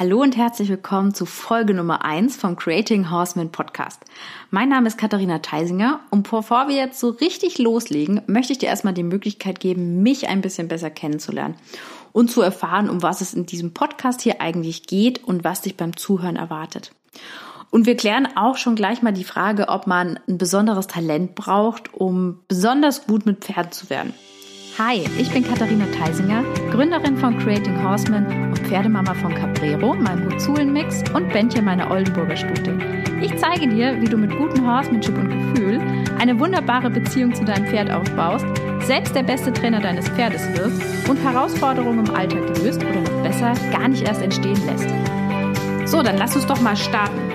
Hallo und herzlich willkommen zu Folge Nummer 1 vom Creating Horseman Podcast. Mein Name ist Katharina Teisinger und bevor wir jetzt so richtig loslegen, möchte ich dir erstmal die Möglichkeit geben, mich ein bisschen besser kennenzulernen und zu erfahren, um was es in diesem Podcast hier eigentlich geht und was dich beim Zuhören erwartet. Und wir klären auch schon gleich mal die Frage, ob man ein besonderes Talent braucht, um besonders gut mit Pferden zu werden. Hi, ich bin Katharina Teisinger, Gründerin von Creating Horsemen und Pferdemama von Caprero, meinem Huzulen-Mix und Bentje, meiner Oldenburger Stute. Ich zeige dir, wie du mit gutem Horsemanship und Gefühl eine wunderbare Beziehung zu deinem Pferd aufbaust, selbst der beste Trainer deines Pferdes wirst und Herausforderungen im Alltag löst oder noch besser gar nicht erst entstehen lässt. So, dann lass uns doch mal starten.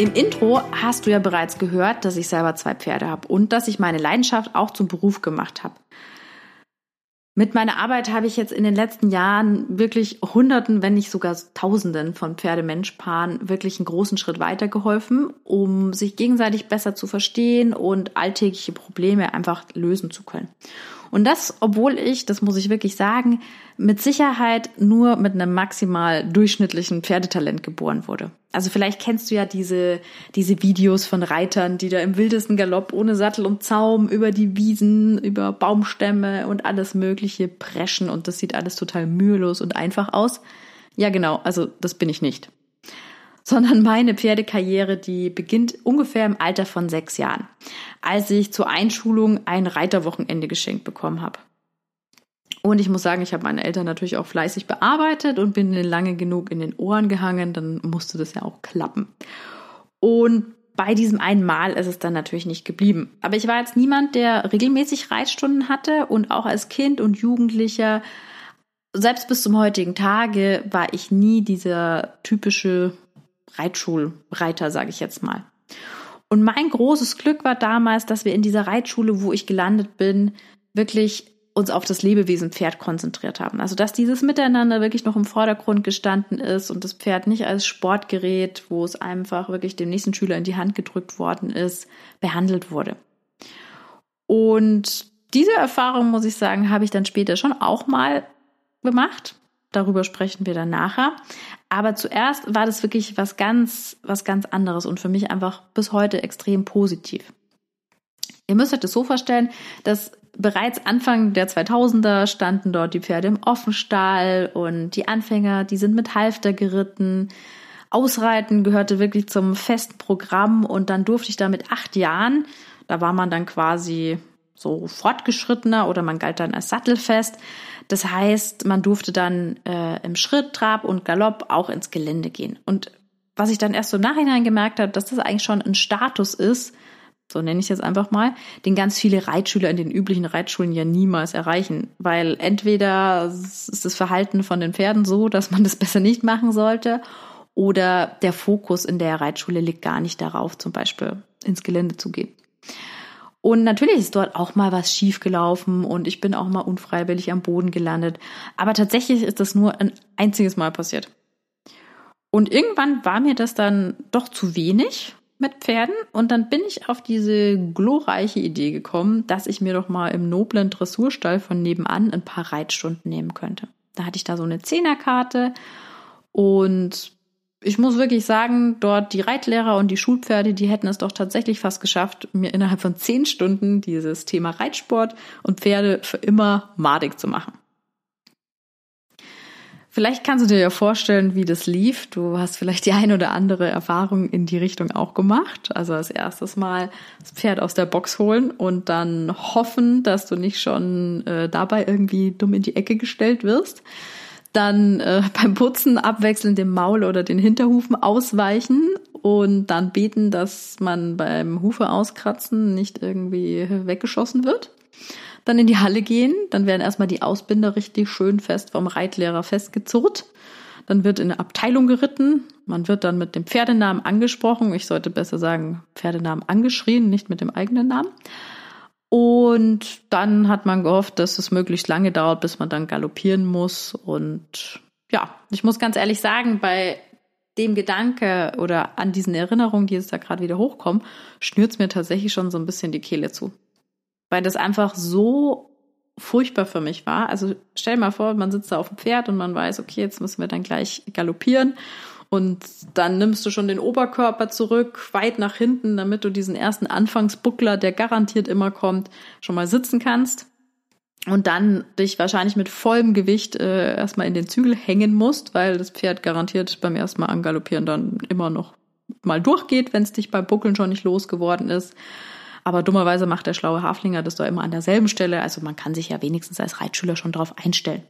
Im Intro hast du ja bereits gehört, dass ich selber zwei Pferde habe und dass ich meine Leidenschaft auch zum Beruf gemacht habe. Mit meiner Arbeit habe ich jetzt in den letzten Jahren wirklich Hunderten, wenn nicht sogar Tausenden von Pferdemenschpaaren wirklich einen großen Schritt weitergeholfen, um sich gegenseitig besser zu verstehen und alltägliche Probleme einfach lösen zu können. Und das, obwohl ich, das muss ich wirklich sagen, mit Sicherheit nur mit einem maximal durchschnittlichen Pferdetalent geboren wurde. Also vielleicht kennst du ja diese, diese Videos von Reitern, die da im wildesten Galopp ohne Sattel und Zaum über die Wiesen, über Baumstämme und alles Mögliche preschen und das sieht alles total mühelos und einfach aus. Ja, genau, also das bin ich nicht sondern meine Pferdekarriere, die beginnt ungefähr im Alter von sechs Jahren, als ich zur Einschulung ein Reiterwochenende geschenkt bekommen habe. Und ich muss sagen, ich habe meine Eltern natürlich auch fleißig bearbeitet und bin lange genug in den Ohren gehangen, dann musste das ja auch klappen. Und bei diesem einen Mal ist es dann natürlich nicht geblieben. Aber ich war jetzt niemand, der regelmäßig Reitstunden hatte und auch als Kind und Jugendlicher, selbst bis zum heutigen Tage, war ich nie dieser typische Reitschulreiter, sage ich jetzt mal. Und mein großes Glück war damals, dass wir in dieser Reitschule, wo ich gelandet bin, wirklich uns auf das Lebewesen Pferd konzentriert haben. Also dass dieses Miteinander wirklich noch im Vordergrund gestanden ist und das Pferd nicht als Sportgerät, wo es einfach wirklich dem nächsten Schüler in die Hand gedrückt worden ist, behandelt wurde. Und diese Erfahrung, muss ich sagen, habe ich dann später schon auch mal gemacht. Darüber sprechen wir dann nachher. Aber zuerst war das wirklich was ganz, was ganz anderes und für mich einfach bis heute extrem positiv. Ihr müsst euch das so vorstellen, dass bereits Anfang der 2000er standen dort die Pferde im Offenstall und die Anfänger, die sind mit Halfter geritten. Ausreiten gehörte wirklich zum festen Programm und dann durfte ich da mit acht Jahren, da war man dann quasi so fortgeschrittener oder man galt dann als sattelfest. Das heißt, man durfte dann äh, im Schritt, Trab und Galopp auch ins Gelände gehen. Und was ich dann erst so im Nachhinein gemerkt habe, dass das eigentlich schon ein Status ist, so nenne ich es jetzt einfach mal, den ganz viele Reitschüler in den üblichen Reitschulen ja niemals erreichen. Weil entweder ist das Verhalten von den Pferden so, dass man das besser nicht machen sollte, oder der Fokus in der Reitschule liegt gar nicht darauf, zum Beispiel ins Gelände zu gehen. Und natürlich ist dort auch mal was schiefgelaufen und ich bin auch mal unfreiwillig am Boden gelandet. Aber tatsächlich ist das nur ein einziges Mal passiert. Und irgendwann war mir das dann doch zu wenig mit Pferden und dann bin ich auf diese glorreiche Idee gekommen, dass ich mir doch mal im noblen Dressurstall von nebenan ein paar Reitstunden nehmen könnte. Da hatte ich da so eine Zehnerkarte und ich muss wirklich sagen, dort die Reitlehrer und die Schulpferde, die hätten es doch tatsächlich fast geschafft, mir innerhalb von zehn Stunden dieses Thema Reitsport und Pferde für immer madig zu machen. Vielleicht kannst du dir ja vorstellen, wie das lief. Du hast vielleicht die ein oder andere Erfahrung in die Richtung auch gemacht. Also als erstes Mal das Pferd aus der Box holen und dann hoffen, dass du nicht schon äh, dabei irgendwie dumm in die Ecke gestellt wirst dann äh, beim Putzen abwechselnd dem Maul oder den Hinterhufen ausweichen und dann beten, dass man beim Hufe auskratzen nicht irgendwie weggeschossen wird. Dann in die Halle gehen, dann werden erstmal die Ausbinder richtig schön fest vom Reitlehrer festgezurrt. Dann wird in eine Abteilung geritten. Man wird dann mit dem Pferdenamen angesprochen. Ich sollte besser sagen, Pferdenamen angeschrien, nicht mit dem eigenen Namen. Und dann hat man gehofft, dass es möglichst lange dauert, bis man dann galoppieren muss. Und ja, ich muss ganz ehrlich sagen, bei dem Gedanke oder an diesen Erinnerungen, die jetzt da gerade wieder hochkommen, schnürt es mir tatsächlich schon so ein bisschen die Kehle zu. Weil das einfach so furchtbar für mich war. Also stell dir mal vor, man sitzt da auf dem Pferd und man weiß, okay, jetzt müssen wir dann gleich galoppieren. Und dann nimmst du schon den Oberkörper zurück, weit nach hinten, damit du diesen ersten Anfangsbuckler, der garantiert immer kommt, schon mal sitzen kannst. Und dann dich wahrscheinlich mit vollem Gewicht äh, erstmal in den Zügel hängen musst, weil das Pferd garantiert beim ersten Mal angaloppieren dann immer noch mal durchgeht, wenn es dich beim Buckeln schon nicht losgeworden ist. Aber dummerweise macht der schlaue Haflinger das doch immer an derselben Stelle. Also man kann sich ja wenigstens als Reitschüler schon darauf einstellen.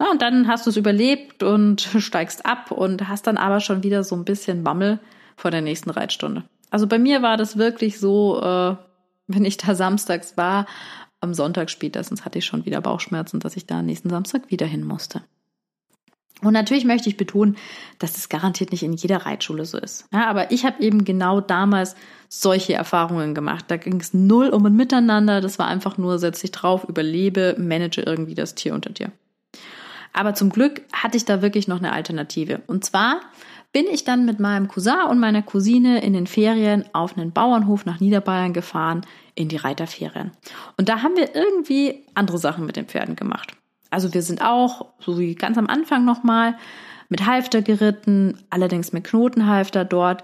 Ja, und dann hast du es überlebt und steigst ab und hast dann aber schon wieder so ein bisschen Bammel vor der nächsten Reitstunde. Also bei mir war das wirklich so, äh, wenn ich da samstags war, am Sonntag spätestens hatte ich schon wieder Bauchschmerzen, dass ich da nächsten Samstag wieder hin musste. Und natürlich möchte ich betonen, dass das garantiert nicht in jeder Reitschule so ist. Ja, aber ich habe eben genau damals solche Erfahrungen gemacht. Da ging es null um ein Miteinander. Das war einfach nur, setz dich drauf, überlebe, manage irgendwie das Tier unter dir. Aber zum Glück hatte ich da wirklich noch eine Alternative. Und zwar bin ich dann mit meinem Cousin und meiner Cousine in den Ferien auf einen Bauernhof nach Niederbayern gefahren, in die Reiterferien. Und da haben wir irgendwie andere Sachen mit den Pferden gemacht. Also wir sind auch, so wie ganz am Anfang nochmal, mit Halfter geritten, allerdings mit Knotenhalfter dort.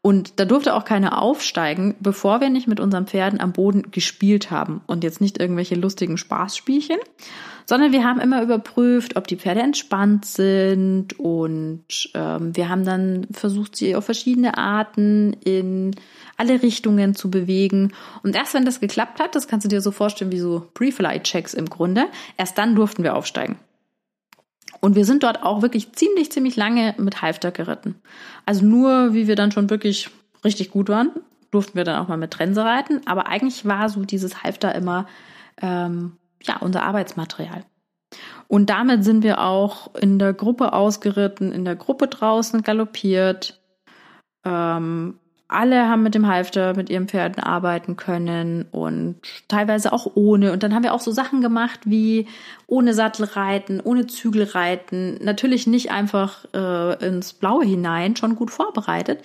Und da durfte auch keiner aufsteigen, bevor wir nicht mit unseren Pferden am Boden gespielt haben. Und jetzt nicht irgendwelche lustigen Spaßspielchen, sondern wir haben immer überprüft, ob die Pferde entspannt sind. Und ähm, wir haben dann versucht, sie auf verschiedene Arten in alle Richtungen zu bewegen. Und erst wenn das geklappt hat, das kannst du dir so vorstellen wie so Pre-Flight-Checks im Grunde, erst dann durften wir aufsteigen. Und wir sind dort auch wirklich ziemlich, ziemlich lange mit Halfter geritten. Also nur, wie wir dann schon wirklich richtig gut waren, durften wir dann auch mal mit Trense reiten. Aber eigentlich war so dieses Halfter immer ähm, ja unser Arbeitsmaterial. Und damit sind wir auch in der Gruppe ausgeritten, in der Gruppe draußen galoppiert, ähm, alle haben mit dem Halfter, mit ihren Pferden arbeiten können und teilweise auch ohne. Und dann haben wir auch so Sachen gemacht wie ohne Sattelreiten, ohne Zügelreiten. Natürlich nicht einfach äh, ins Blaue hinein, schon gut vorbereitet.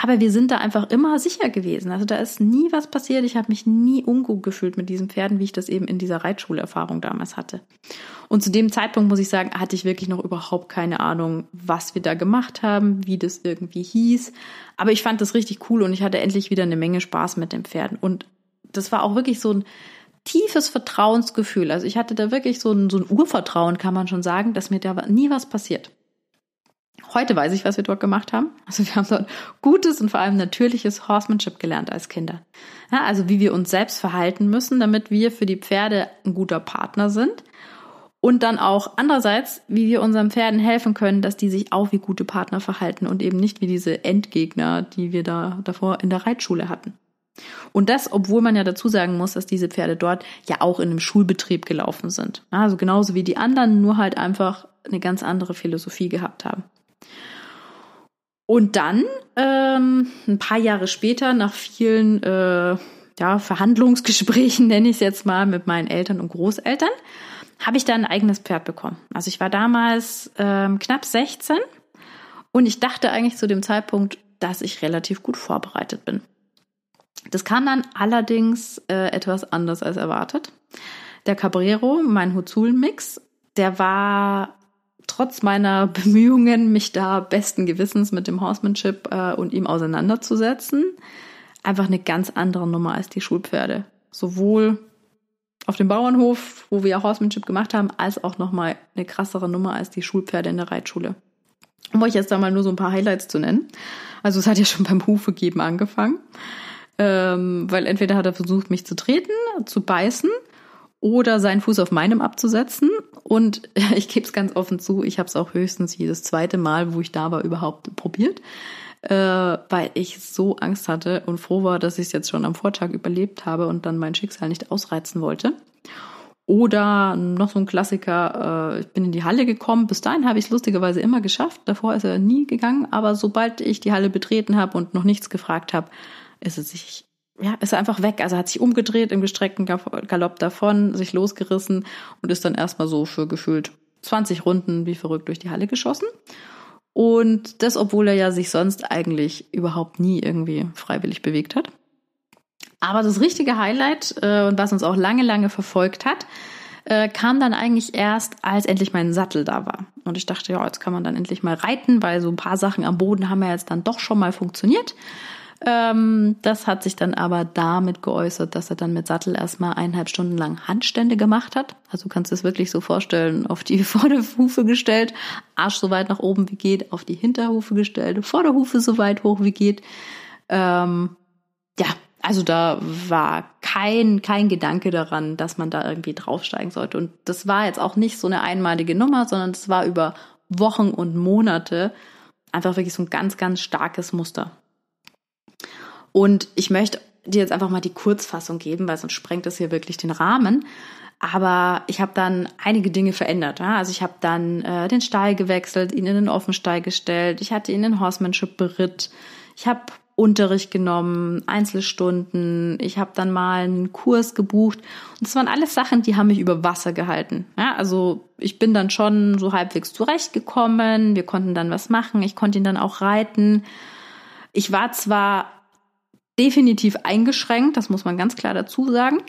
Aber wir sind da einfach immer sicher gewesen. Also da ist nie was passiert. Ich habe mich nie ungut gefühlt mit diesen Pferden, wie ich das eben in dieser Reitschulerfahrung damals hatte. Und zu dem Zeitpunkt, muss ich sagen, hatte ich wirklich noch überhaupt keine Ahnung, was wir da gemacht haben, wie das irgendwie hieß. Aber ich fand das richtig cool und ich hatte endlich wieder eine Menge Spaß mit den Pferden. Und das war auch wirklich so ein tiefes Vertrauensgefühl. Also ich hatte da wirklich so ein, so ein Urvertrauen, kann man schon sagen, dass mir da nie was passiert. Heute weiß ich, was wir dort gemacht haben. Also wir haben dort gutes und vor allem natürliches Horsemanship gelernt als Kinder. Ja, also wie wir uns selbst verhalten müssen, damit wir für die Pferde ein guter Partner sind. Und dann auch andererseits, wie wir unseren Pferden helfen können, dass die sich auch wie gute Partner verhalten und eben nicht wie diese Endgegner, die wir da davor in der Reitschule hatten. Und das, obwohl man ja dazu sagen muss, dass diese Pferde dort ja auch in einem Schulbetrieb gelaufen sind. Also genauso wie die anderen, nur halt einfach eine ganz andere Philosophie gehabt haben. Und dann, ähm, ein paar Jahre später, nach vielen äh, ja, Verhandlungsgesprächen, nenne ich es jetzt mal, mit meinen Eltern und Großeltern, habe ich da ein eigenes Pferd bekommen. Also ich war damals ähm, knapp 16 und ich dachte eigentlich zu dem Zeitpunkt, dass ich relativ gut vorbereitet bin. Das kam dann allerdings äh, etwas anders als erwartet. Der Cabrero, mein Huzul-Mix, der war trotz meiner Bemühungen, mich da besten Gewissens mit dem Horsemanship äh, und ihm auseinanderzusetzen, einfach eine ganz andere Nummer als die Schulpferde. Sowohl auf dem Bauernhof, wo wir Horsemanship gemacht haben, als auch nochmal eine krassere Nummer als die Schulpferde in der Reitschule. Um euch jetzt da mal nur so ein paar Highlights zu nennen. Also es hat ja schon beim Hufegeben angefangen. Ähm, weil entweder hat er versucht, mich zu treten, zu beißen oder seinen Fuß auf meinem abzusetzen. Und ich gebe es ganz offen zu, ich habe es auch höchstens jedes zweite Mal, wo ich da war, überhaupt probiert, äh, weil ich so Angst hatte und froh war, dass ich es jetzt schon am Vortag überlebt habe und dann mein Schicksal nicht ausreizen wollte. Oder noch so ein Klassiker, äh, ich bin in die Halle gekommen. Bis dahin habe ich es lustigerweise immer geschafft. Davor ist er nie gegangen. Aber sobald ich die Halle betreten habe und noch nichts gefragt habe, ist es sich ja, ist er einfach weg. Also hat sich umgedreht im gestreckten Galopp davon, sich losgerissen und ist dann erstmal so für gefühlt 20 Runden wie verrückt durch die Halle geschossen. Und das, obwohl er ja sich sonst eigentlich überhaupt nie irgendwie freiwillig bewegt hat. Aber das richtige Highlight äh, und was uns auch lange, lange verfolgt hat, äh, kam dann eigentlich erst, als endlich mein Sattel da war. Und ich dachte, ja, jetzt kann man dann endlich mal reiten, weil so ein paar Sachen am Boden haben ja jetzt dann doch schon mal funktioniert. Ähm, das hat sich dann aber damit geäußert, dass er dann mit Sattel erstmal eineinhalb Stunden lang Handstände gemacht hat. Also du kannst es wirklich so vorstellen, auf die Vorderhufe gestellt, Arsch so weit nach oben wie geht, auf die Hinterhufe gestellt, Vorderhufe so weit hoch wie geht. Ähm, ja, also da war kein, kein Gedanke daran, dass man da irgendwie draufsteigen sollte. Und das war jetzt auch nicht so eine einmalige Nummer, sondern es war über Wochen und Monate einfach wirklich so ein ganz, ganz starkes Muster. Und ich möchte dir jetzt einfach mal die Kurzfassung geben, weil sonst sprengt das hier wirklich den Rahmen. Aber ich habe dann einige Dinge verändert. Also ich habe dann äh, den Stall gewechselt, ihn in den Offenstall gestellt. Ich hatte ihn in Horsemanship beritt. Ich habe Unterricht genommen, Einzelstunden. Ich habe dann mal einen Kurs gebucht. Und das waren alles Sachen, die haben mich über Wasser gehalten. Ja, also ich bin dann schon so halbwegs zurechtgekommen. Wir konnten dann was machen. Ich konnte ihn dann auch reiten. Ich war zwar definitiv eingeschränkt, das muss man ganz klar dazu sagen.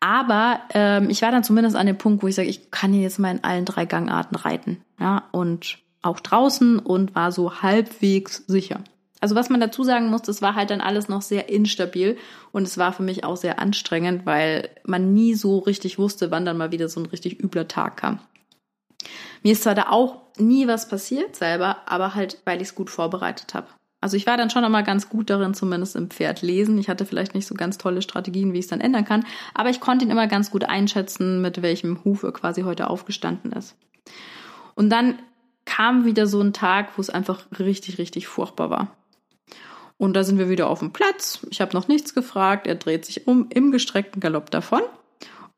Aber ähm, ich war dann zumindest an dem Punkt, wo ich sage, ich kann ihn jetzt mal in allen drei Gangarten reiten. Ja, und auch draußen und war so halbwegs sicher. Also was man dazu sagen muss, das war halt dann alles noch sehr instabil und es war für mich auch sehr anstrengend, weil man nie so richtig wusste, wann dann mal wieder so ein richtig übler Tag kam. Mir ist zwar da auch nie was passiert selber, aber halt, weil ich es gut vorbereitet habe. Also ich war dann schon einmal ganz gut darin, zumindest im Pferd lesen. Ich hatte vielleicht nicht so ganz tolle Strategien, wie ich es dann ändern kann, aber ich konnte ihn immer ganz gut einschätzen, mit welchem Hufe quasi heute aufgestanden ist. Und dann kam wieder so ein Tag, wo es einfach richtig, richtig furchtbar war. Und da sind wir wieder auf dem Platz. Ich habe noch nichts gefragt. Er dreht sich um im gestreckten Galopp davon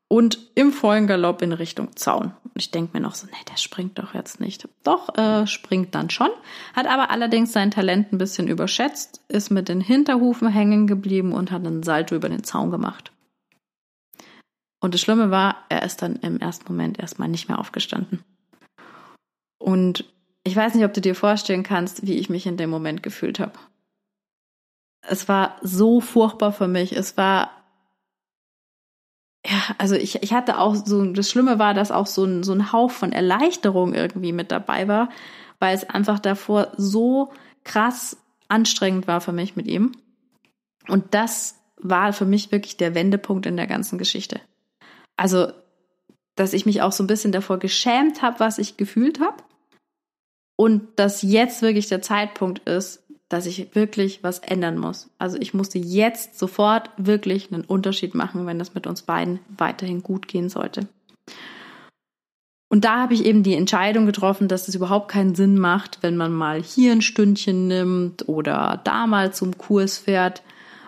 und im vollen Galopp in Richtung Zaun. Und ich denke mir noch so, nee, der springt doch jetzt nicht. Doch, äh, springt dann schon, hat aber allerdings sein Talent ein bisschen überschätzt, ist mit den Hinterhufen hängen geblieben und hat einen Salto über den Zaun gemacht. Und das Schlimme war, er ist dann im ersten Moment erstmal nicht mehr aufgestanden. Und ich weiß nicht, ob du dir vorstellen kannst, wie ich mich in dem Moment gefühlt habe es war so furchtbar für mich. Es war, ja, also ich, ich hatte auch so, das Schlimme war, dass auch so ein, so ein Hauch von Erleichterung irgendwie mit dabei war, weil es einfach davor so krass anstrengend war für mich mit ihm. Und das war für mich wirklich der Wendepunkt in der ganzen Geschichte. Also, dass ich mich auch so ein bisschen davor geschämt habe, was ich gefühlt habe. Und dass jetzt wirklich der Zeitpunkt ist, dass ich wirklich was ändern muss. Also ich musste jetzt sofort wirklich einen Unterschied machen, wenn das mit uns beiden weiterhin gut gehen sollte. Und da habe ich eben die Entscheidung getroffen, dass es überhaupt keinen Sinn macht, wenn man mal hier ein Stündchen nimmt oder da mal zum Kurs fährt,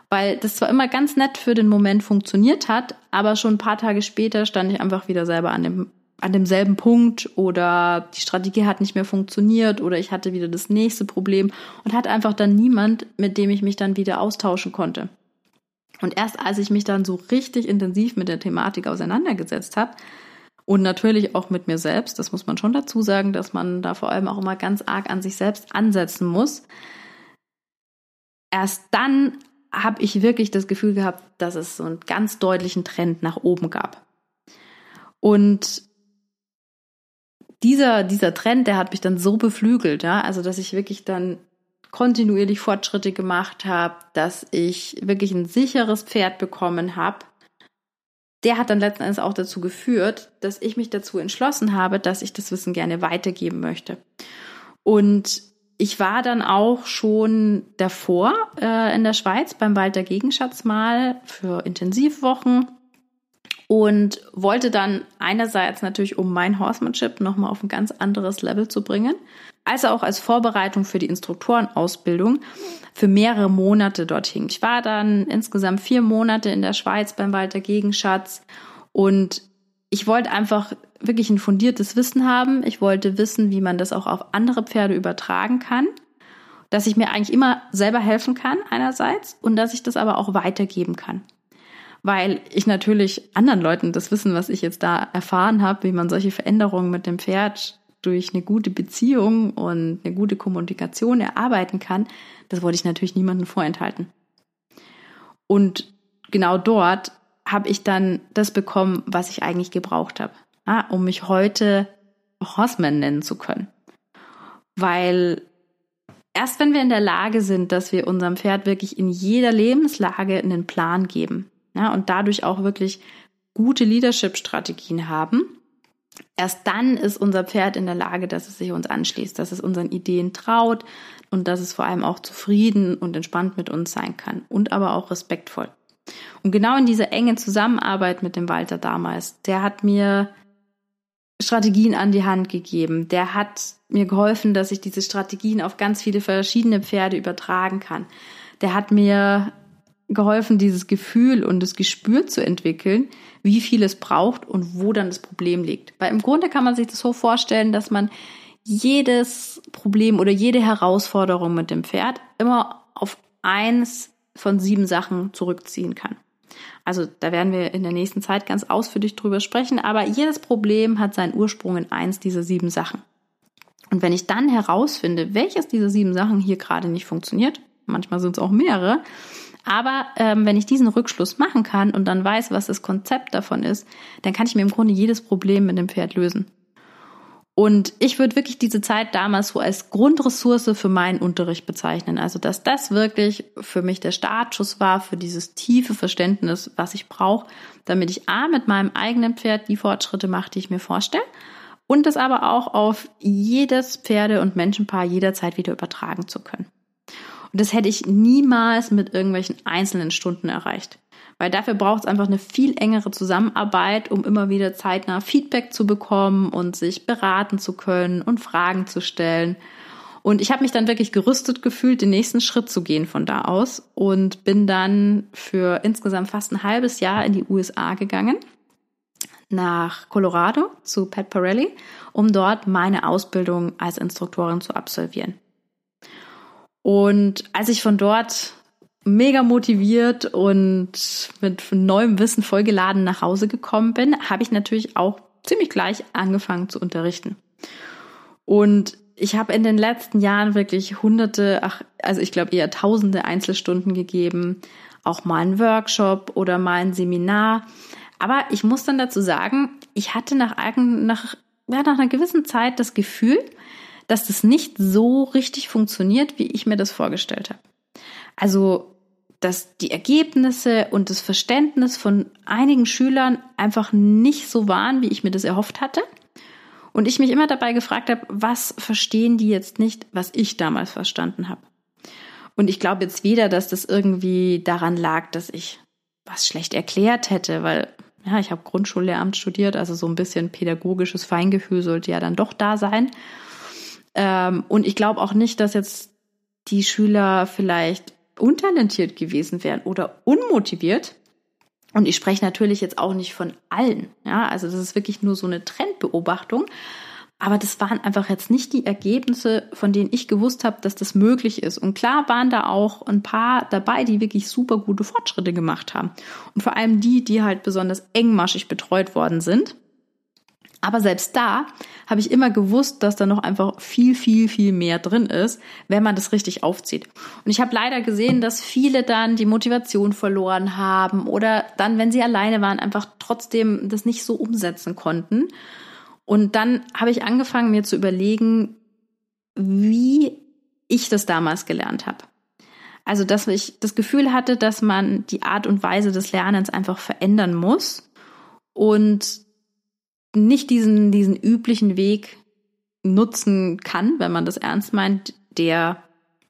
weil das zwar immer ganz nett für den Moment funktioniert hat, aber schon ein paar Tage später stand ich einfach wieder selber an dem an demselben Punkt oder die Strategie hat nicht mehr funktioniert oder ich hatte wieder das nächste Problem und hatte einfach dann niemand, mit dem ich mich dann wieder austauschen konnte. Und erst als ich mich dann so richtig intensiv mit der Thematik auseinandergesetzt habe und natürlich auch mit mir selbst, das muss man schon dazu sagen, dass man da vor allem auch immer ganz arg an sich selbst ansetzen muss, erst dann habe ich wirklich das Gefühl gehabt, dass es so einen ganz deutlichen Trend nach oben gab. Und dieser, dieser Trend, der hat mich dann so beflügelt, ja, also dass ich wirklich dann kontinuierlich Fortschritte gemacht habe, dass ich wirklich ein sicheres Pferd bekommen habe. Der hat dann letzten Endes auch dazu geführt, dass ich mich dazu entschlossen habe, dass ich das Wissen gerne weitergeben möchte. Und ich war dann auch schon davor äh, in der Schweiz beim Walter Gegenschatz mal für Intensivwochen und wollte dann einerseits natürlich, um mein Horsemanship nochmal auf ein ganz anderes Level zu bringen, als auch als Vorbereitung für die Instruktorenausbildung für mehrere Monate dorthin. Ich war dann insgesamt vier Monate in der Schweiz beim Walter Gegenschatz und ich wollte einfach wirklich ein fundiertes Wissen haben. Ich wollte wissen, wie man das auch auf andere Pferde übertragen kann, dass ich mir eigentlich immer selber helfen kann einerseits und dass ich das aber auch weitergeben kann weil ich natürlich anderen Leuten das Wissen, was ich jetzt da erfahren habe, wie man solche Veränderungen mit dem Pferd durch eine gute Beziehung und eine gute Kommunikation erarbeiten kann, das wollte ich natürlich niemandem vorenthalten. Und genau dort habe ich dann das bekommen, was ich eigentlich gebraucht habe, ja, um mich heute Horseman nennen zu können. Weil erst wenn wir in der Lage sind, dass wir unserem Pferd wirklich in jeder Lebenslage einen Plan geben ja, und dadurch auch wirklich gute Leadership-Strategien haben, erst dann ist unser Pferd in der Lage, dass es sich uns anschließt, dass es unseren Ideen traut und dass es vor allem auch zufrieden und entspannt mit uns sein kann und aber auch respektvoll. Und genau in dieser engen Zusammenarbeit mit dem Walter damals, der hat mir Strategien an die Hand gegeben. Der hat mir geholfen, dass ich diese Strategien auf ganz viele verschiedene Pferde übertragen kann. Der hat mir geholfen, dieses Gefühl und das Gespür zu entwickeln, wie viel es braucht und wo dann das Problem liegt. Weil im Grunde kann man sich das so vorstellen, dass man jedes Problem oder jede Herausforderung mit dem Pferd immer auf eins von sieben Sachen zurückziehen kann. Also da werden wir in der nächsten Zeit ganz ausführlich drüber sprechen, aber jedes Problem hat seinen Ursprung in eins dieser sieben Sachen. Und wenn ich dann herausfinde, welches dieser sieben Sachen hier gerade nicht funktioniert, manchmal sind es auch mehrere, aber ähm, wenn ich diesen Rückschluss machen kann und dann weiß, was das Konzept davon ist, dann kann ich mir im Grunde jedes Problem mit dem Pferd lösen. Und ich würde wirklich diese Zeit damals so als Grundressource für meinen Unterricht bezeichnen. Also, dass das wirklich für mich der Startschuss war, für dieses tiefe Verständnis, was ich brauche, damit ich A, mit meinem eigenen Pferd die Fortschritte mache, die ich mir vorstelle. Und das aber auch auf jedes Pferde- und Menschenpaar jederzeit wieder übertragen zu können. Und das hätte ich niemals mit irgendwelchen einzelnen Stunden erreicht. Weil dafür braucht es einfach eine viel engere Zusammenarbeit, um immer wieder zeitnah Feedback zu bekommen und sich beraten zu können und Fragen zu stellen. Und ich habe mich dann wirklich gerüstet gefühlt, den nächsten Schritt zu gehen von da aus und bin dann für insgesamt fast ein halbes Jahr in die USA gegangen, nach Colorado zu Pat Pirelli, um dort meine Ausbildung als Instruktorin zu absolvieren. Und als ich von dort mega motiviert und mit neuem Wissen vollgeladen nach Hause gekommen bin, habe ich natürlich auch ziemlich gleich angefangen zu unterrichten. Und ich habe in den letzten Jahren wirklich hunderte, ach, also ich glaube eher tausende Einzelstunden gegeben, auch mal einen Workshop oder mal ein Seminar. Aber ich muss dann dazu sagen, ich hatte nach, nach, ja, nach einer gewissen Zeit das Gefühl, dass das nicht so richtig funktioniert, wie ich mir das vorgestellt habe. Also, dass die Ergebnisse und das Verständnis von einigen Schülern einfach nicht so waren, wie ich mir das erhofft hatte. Und ich mich immer dabei gefragt habe, was verstehen die jetzt nicht, was ich damals verstanden habe. Und ich glaube jetzt weder, dass das irgendwie daran lag, dass ich was schlecht erklärt hätte, weil ja, ich habe Grundschullehramt studiert, also so ein bisschen pädagogisches Feingefühl sollte ja dann doch da sein. Ähm, und ich glaube auch nicht, dass jetzt die Schüler vielleicht untalentiert gewesen wären oder unmotiviert. Und ich spreche natürlich jetzt auch nicht von allen. Ja, also das ist wirklich nur so eine Trendbeobachtung. Aber das waren einfach jetzt nicht die Ergebnisse, von denen ich gewusst habe, dass das möglich ist. Und klar waren da auch ein paar dabei, die wirklich super gute Fortschritte gemacht haben. Und vor allem die, die halt besonders engmaschig betreut worden sind. Aber selbst da habe ich immer gewusst, dass da noch einfach viel, viel, viel mehr drin ist, wenn man das richtig aufzieht. Und ich habe leider gesehen, dass viele dann die Motivation verloren haben oder dann, wenn sie alleine waren, einfach trotzdem das nicht so umsetzen konnten. Und dann habe ich angefangen, mir zu überlegen, wie ich das damals gelernt habe. Also, dass ich das Gefühl hatte, dass man die Art und Weise des Lernens einfach verändern muss und nicht diesen, diesen üblichen Weg nutzen kann, wenn man das ernst meint, der,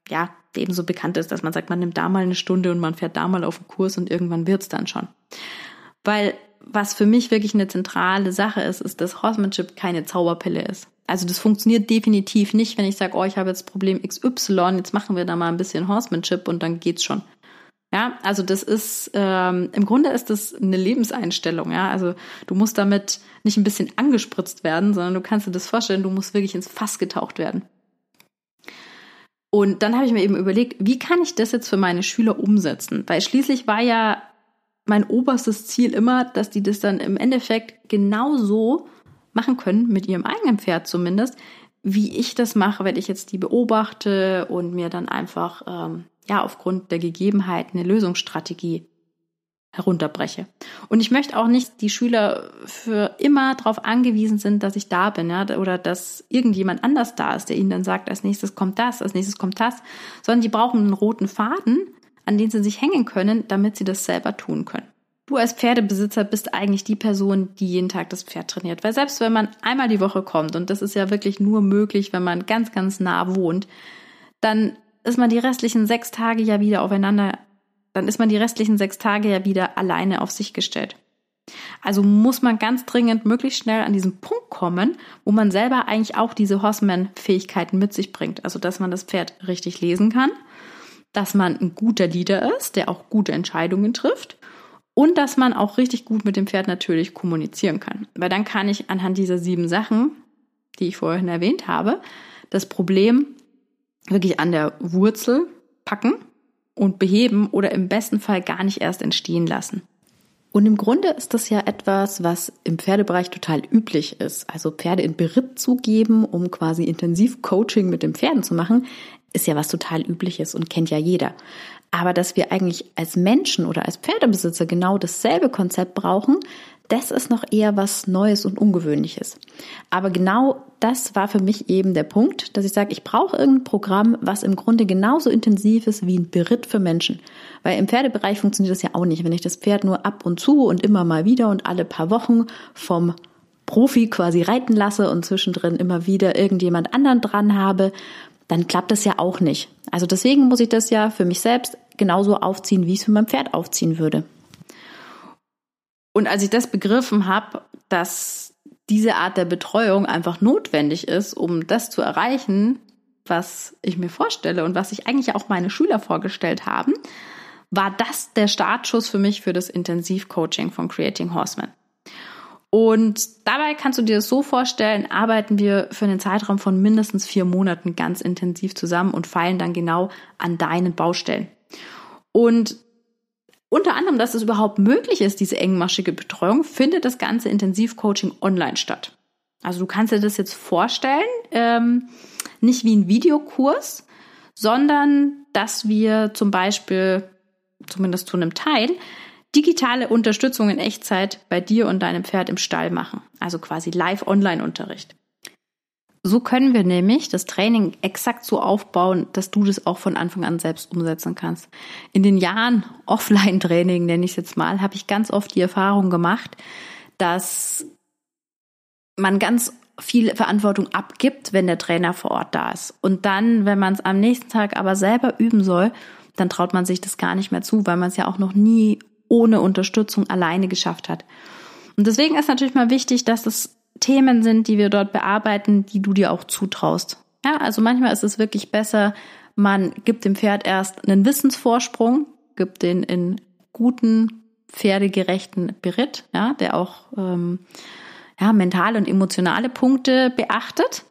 ja, eben so bekannt ist, dass man sagt, man nimmt da mal eine Stunde und man fährt da mal auf den Kurs und irgendwann wird's dann schon. Weil was für mich wirklich eine zentrale Sache ist, ist, dass Horsemanship keine Zauberpille ist. Also das funktioniert definitiv nicht, wenn ich sage, oh, ich habe jetzt Problem XY, jetzt machen wir da mal ein bisschen Horsemanship und dann geht's schon. Ja, also das ist ähm, im Grunde ist das eine Lebenseinstellung. Ja, also du musst damit nicht ein bisschen angespritzt werden, sondern du kannst dir das vorstellen, du musst wirklich ins Fass getaucht werden. Und dann habe ich mir eben überlegt, wie kann ich das jetzt für meine Schüler umsetzen? Weil schließlich war ja mein oberstes Ziel immer, dass die das dann im Endeffekt genauso machen können, mit ihrem eigenen Pferd zumindest, wie ich das mache, wenn ich jetzt die beobachte und mir dann einfach ähm, ja aufgrund der Gegebenheiten eine Lösungsstrategie herunterbreche. Und ich möchte auch nicht, die Schüler für immer darauf angewiesen sind, dass ich da bin, ja, oder dass irgendjemand anders da ist, der ihnen dann sagt, als nächstes kommt das, als nächstes kommt das, sondern die brauchen einen roten Faden, an den sie sich hängen können, damit sie das selber tun können. Du als Pferdebesitzer bist eigentlich die Person, die jeden Tag das Pferd trainiert. Weil selbst wenn man einmal die Woche kommt, und das ist ja wirklich nur möglich, wenn man ganz, ganz nah wohnt, dann ist man die restlichen sechs Tage ja wieder aufeinander dann ist man die restlichen sechs Tage ja wieder alleine auf sich gestellt. Also muss man ganz dringend möglichst schnell an diesen Punkt kommen, wo man selber eigentlich auch diese Horseman-Fähigkeiten mit sich bringt. Also, dass man das Pferd richtig lesen kann, dass man ein guter Leader ist, der auch gute Entscheidungen trifft und dass man auch richtig gut mit dem Pferd natürlich kommunizieren kann. Weil dann kann ich anhand dieser sieben Sachen, die ich vorhin erwähnt habe, das Problem wirklich an der Wurzel packen und beheben oder im besten Fall gar nicht erst entstehen lassen. Und im Grunde ist das ja etwas, was im Pferdebereich total üblich ist. Also Pferde in Beritt zu geben, um quasi intensiv Coaching mit den Pferden zu machen, ist ja was total übliches und kennt ja jeder. Aber dass wir eigentlich als Menschen oder als Pferdebesitzer genau dasselbe Konzept brauchen, das ist noch eher was Neues und Ungewöhnliches. Aber genau das war für mich eben der Punkt, dass ich sage, ich brauche irgendein Programm, was im Grunde genauso intensiv ist wie ein Beritt für Menschen. Weil im Pferdebereich funktioniert das ja auch nicht. Wenn ich das Pferd nur ab und zu und immer mal wieder und alle paar Wochen vom Profi quasi reiten lasse und zwischendrin immer wieder irgendjemand anderen dran habe, dann klappt das ja auch nicht. Also deswegen muss ich das ja für mich selbst genauso aufziehen, wie ich es für mein Pferd aufziehen würde. Und als ich das begriffen habe, dass diese Art der Betreuung einfach notwendig ist, um das zu erreichen, was ich mir vorstelle und was sich eigentlich auch meine Schüler vorgestellt haben, war das der Startschuss für mich für das Intensivcoaching von Creating Horseman. Und dabei kannst du dir das so vorstellen, arbeiten wir für einen Zeitraum von mindestens vier Monaten ganz intensiv zusammen und feilen dann genau an deinen Baustellen. Und unter anderem, dass es überhaupt möglich ist, diese engmaschige Betreuung, findet das ganze Intensivcoaching online statt. Also du kannst dir das jetzt vorstellen, ähm, nicht wie ein Videokurs, sondern dass wir zum Beispiel, zumindest zu einem Teil, digitale Unterstützung in Echtzeit bei dir und deinem Pferd im Stall machen. Also quasi Live-Online-Unterricht. So können wir nämlich das Training exakt so aufbauen, dass du das auch von Anfang an selbst umsetzen kannst. In den Jahren Offline-Training, nenne ich es jetzt mal, habe ich ganz oft die Erfahrung gemacht, dass man ganz viel Verantwortung abgibt, wenn der Trainer vor Ort da ist. Und dann, wenn man es am nächsten Tag aber selber üben soll, dann traut man sich das gar nicht mehr zu, weil man es ja auch noch nie ohne Unterstützung alleine geschafft hat. Und deswegen ist natürlich mal wichtig, dass es Themen sind, die wir dort bearbeiten, die du dir auch zutraust. Ja, also manchmal ist es wirklich besser, man gibt dem Pferd erst einen Wissensvorsprung, gibt den in guten, pferdegerechten Beritt, ja, der auch ähm, ja, mentale und emotionale Punkte beachtet.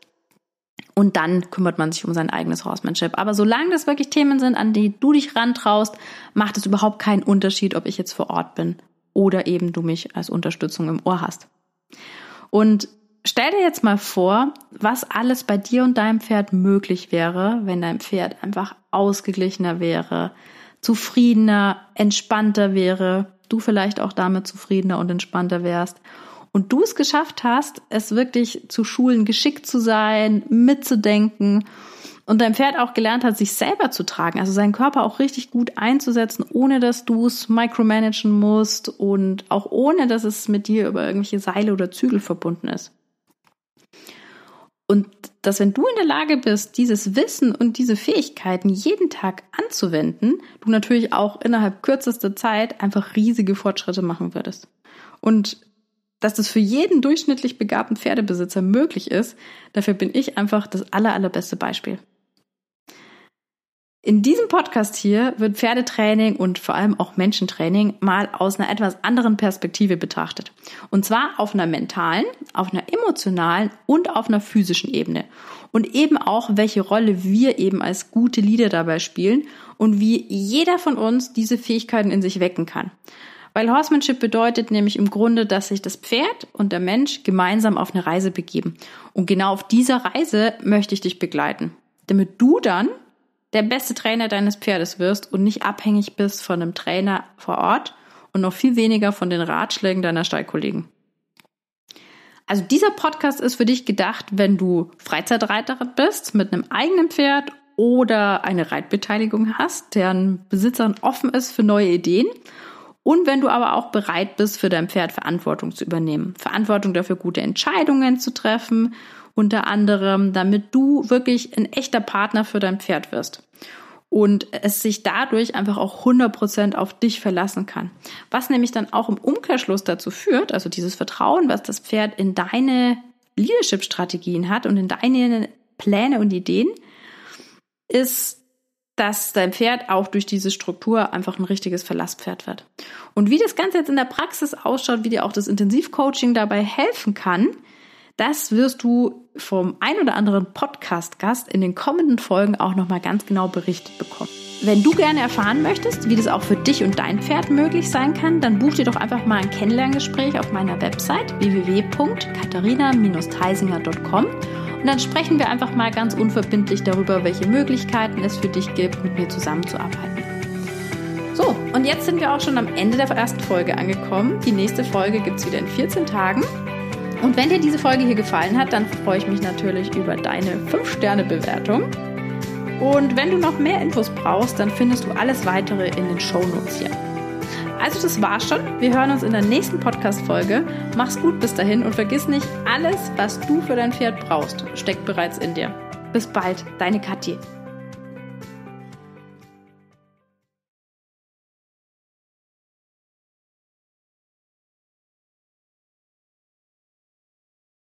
Und dann kümmert man sich um sein eigenes Horsemanship. Aber solange das wirklich Themen sind, an die du dich rantraust, macht es überhaupt keinen Unterschied, ob ich jetzt vor Ort bin oder eben du mich als Unterstützung im Ohr hast. Und stell dir jetzt mal vor, was alles bei dir und deinem Pferd möglich wäre, wenn dein Pferd einfach ausgeglichener wäre, zufriedener, entspannter wäre, du vielleicht auch damit zufriedener und entspannter wärst. Und du es geschafft hast, es wirklich zu schulen, geschickt zu sein, mitzudenken und dein Pferd auch gelernt hat, sich selber zu tragen, also seinen Körper auch richtig gut einzusetzen, ohne dass du es micromanagen musst und auch ohne, dass es mit dir über irgendwelche Seile oder Zügel verbunden ist. Und dass wenn du in der Lage bist, dieses Wissen und diese Fähigkeiten jeden Tag anzuwenden, du natürlich auch innerhalb kürzester Zeit einfach riesige Fortschritte machen würdest. Und dass das für jeden durchschnittlich begabten Pferdebesitzer möglich ist, dafür bin ich einfach das aller, allerbeste Beispiel. In diesem Podcast hier wird Pferdetraining und vor allem auch Menschentraining mal aus einer etwas anderen Perspektive betrachtet. Und zwar auf einer mentalen, auf einer emotionalen und auf einer physischen Ebene. Und eben auch, welche Rolle wir eben als gute Leader dabei spielen und wie jeder von uns diese Fähigkeiten in sich wecken kann. Weil Horsemanship bedeutet nämlich im Grunde, dass sich das Pferd und der Mensch gemeinsam auf eine Reise begeben. Und genau auf dieser Reise möchte ich dich begleiten. Damit du dann der beste Trainer deines Pferdes wirst und nicht abhängig bist von einem Trainer vor Ort und noch viel weniger von den Ratschlägen deiner Stallkollegen. Also dieser Podcast ist für dich gedacht, wenn du Freizeitreiterin bist mit einem eigenen Pferd oder eine Reitbeteiligung hast, deren Besitzer offen ist für neue Ideen und wenn du aber auch bereit bist, für dein Pferd Verantwortung zu übernehmen. Verantwortung dafür, gute Entscheidungen zu treffen, unter anderem, damit du wirklich ein echter Partner für dein Pferd wirst. Und es sich dadurch einfach auch 100% auf dich verlassen kann. Was nämlich dann auch im Umkehrschluss dazu führt, also dieses Vertrauen, was das Pferd in deine Leadership-Strategien hat und in deine Pläne und Ideen, ist dass dein Pferd auch durch diese Struktur einfach ein richtiges Verlasspferd wird. Und wie das Ganze jetzt in der Praxis ausschaut, wie dir auch das Intensivcoaching dabei helfen kann, das wirst du vom ein oder anderen Podcast-Gast in den kommenden Folgen auch nochmal ganz genau berichtet bekommen. Wenn du gerne erfahren möchtest, wie das auch für dich und dein Pferd möglich sein kann, dann buch dir doch einfach mal ein Kennenlerngespräch auf meiner Website www.katharina-theisinger.com und dann sprechen wir einfach mal ganz unverbindlich darüber, welche Möglichkeiten es für dich gibt, mit mir zusammenzuarbeiten. So, und jetzt sind wir auch schon am Ende der ersten Folge angekommen. Die nächste Folge gibt es wieder in 14 Tagen. Und wenn dir diese Folge hier gefallen hat, dann freue ich mich natürlich über deine 5-Sterne-Bewertung. Und wenn du noch mehr Infos brauchst, dann findest du alles weitere in den Show Notes hier. Also das war's schon. Wir hören uns in der nächsten Podcast-Folge. Mach's gut bis dahin und vergiss nicht, alles, was du für dein Pferd brauchst, steckt bereits in dir. Bis bald, deine Kathi.